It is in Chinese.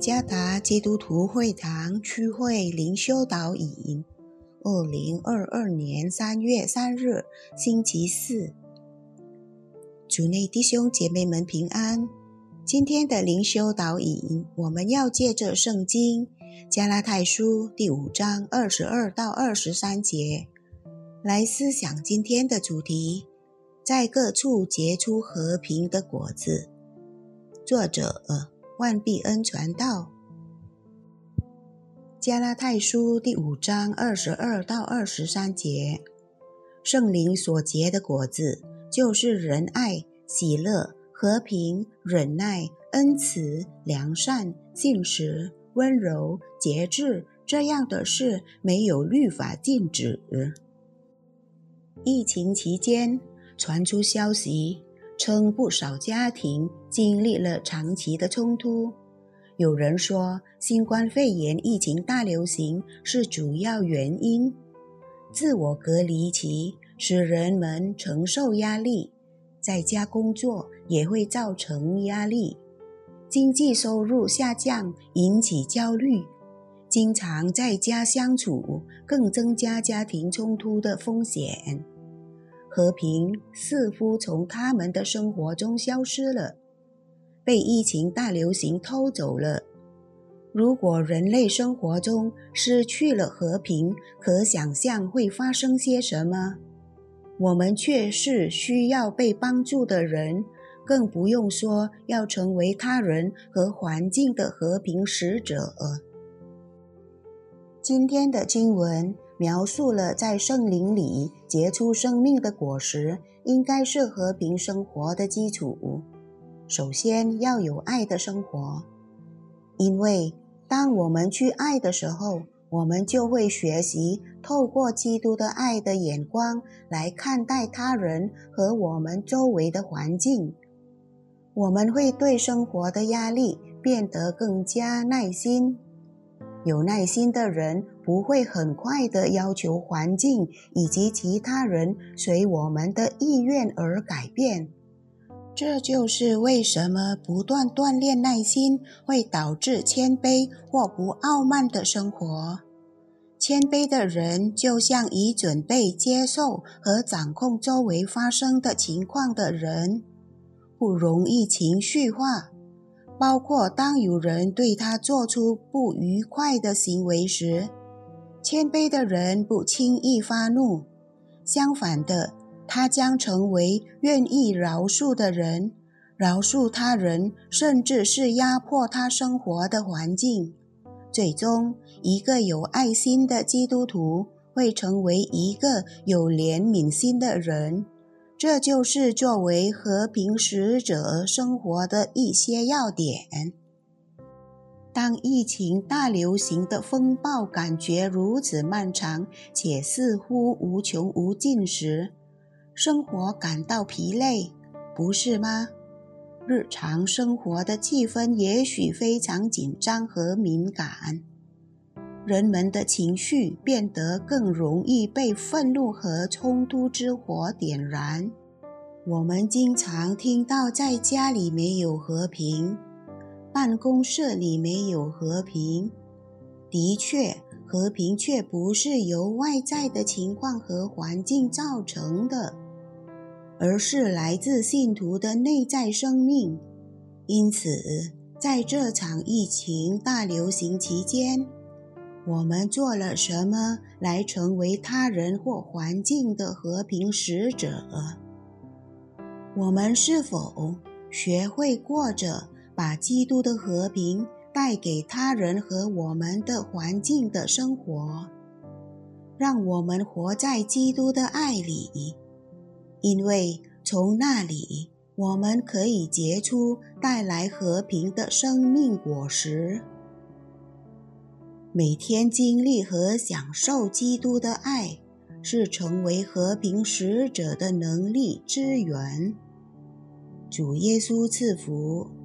加达基督徒会堂区会灵修导引，二零二二年三月三日，星期四。主内弟兄姐妹们平安。今天的灵修导引，我们要借着圣经加拉太书第五章二十二到二十三节来思想今天的主题：在各处结出和平的果子。作者。万必恩传道，加拉太书第五章二十二到二十三节，圣灵所结的果子，就是仁爱、喜乐、和平、忍耐、恩慈、良善、信实、温柔、节制，这样的事没有律法禁止。疫情期间传出消息。称不少家庭经历了长期的冲突。有人说，新冠肺炎疫情大流行是主要原因。自我隔离期使人们承受压力，在家工作也会造成压力。经济收入下降引起焦虑，经常在家相处更增加家庭冲突的风险。和平似乎从他们的生活中消失了，被疫情大流行偷走了。如果人类生活中失去了和平，可想象会发生些什么？我们却是需要被帮助的人，更不用说要成为他人和环境的和平使者。今天的经文。描述了在圣灵里结出生命的果实，应该是和平生活的基础。首先要有爱的生活，因为当我们去爱的时候，我们就会学习透过基督的爱的眼光来看待他人和我们周围的环境。我们会对生活的压力变得更加耐心。有耐心的人不会很快的要求环境以及其他人随我们的意愿而改变。这就是为什么不断锻炼耐心会导致谦卑或不傲慢的生活。谦卑的人就像已准备接受和掌控周围发生的情况的人，不容易情绪化。包括当有人对他做出不愉快的行为时，谦卑的人不轻易发怒。相反的，他将成为愿意饶恕的人，饶恕他人，甚至是压迫他生活的环境。最终，一个有爱心的基督徒会成为一个有怜悯心的人。这就是作为和平使者生活的一些要点。当疫情大流行的风暴感觉如此漫长且似乎无穷无尽时，生活感到疲累，不是吗？日常生活的气氛也许非常紧张和敏感，人们的情绪变得更容易被愤怒和冲突之火点燃。我们经常听到在家里没有和平，办公室里没有和平。的确，和平却不是由外在的情况和环境造成的，而是来自信徒的内在生命。因此，在这场疫情大流行期间，我们做了什么来成为他人或环境的和平使者？我们是否学会过着把基督的和平带给他人和我们的环境的生活？让我们活在基督的爱里，因为从那里我们可以结出带来和平的生命果实。每天经历和享受基督的爱。是成为和平使者的能力之源。主耶稣赐福。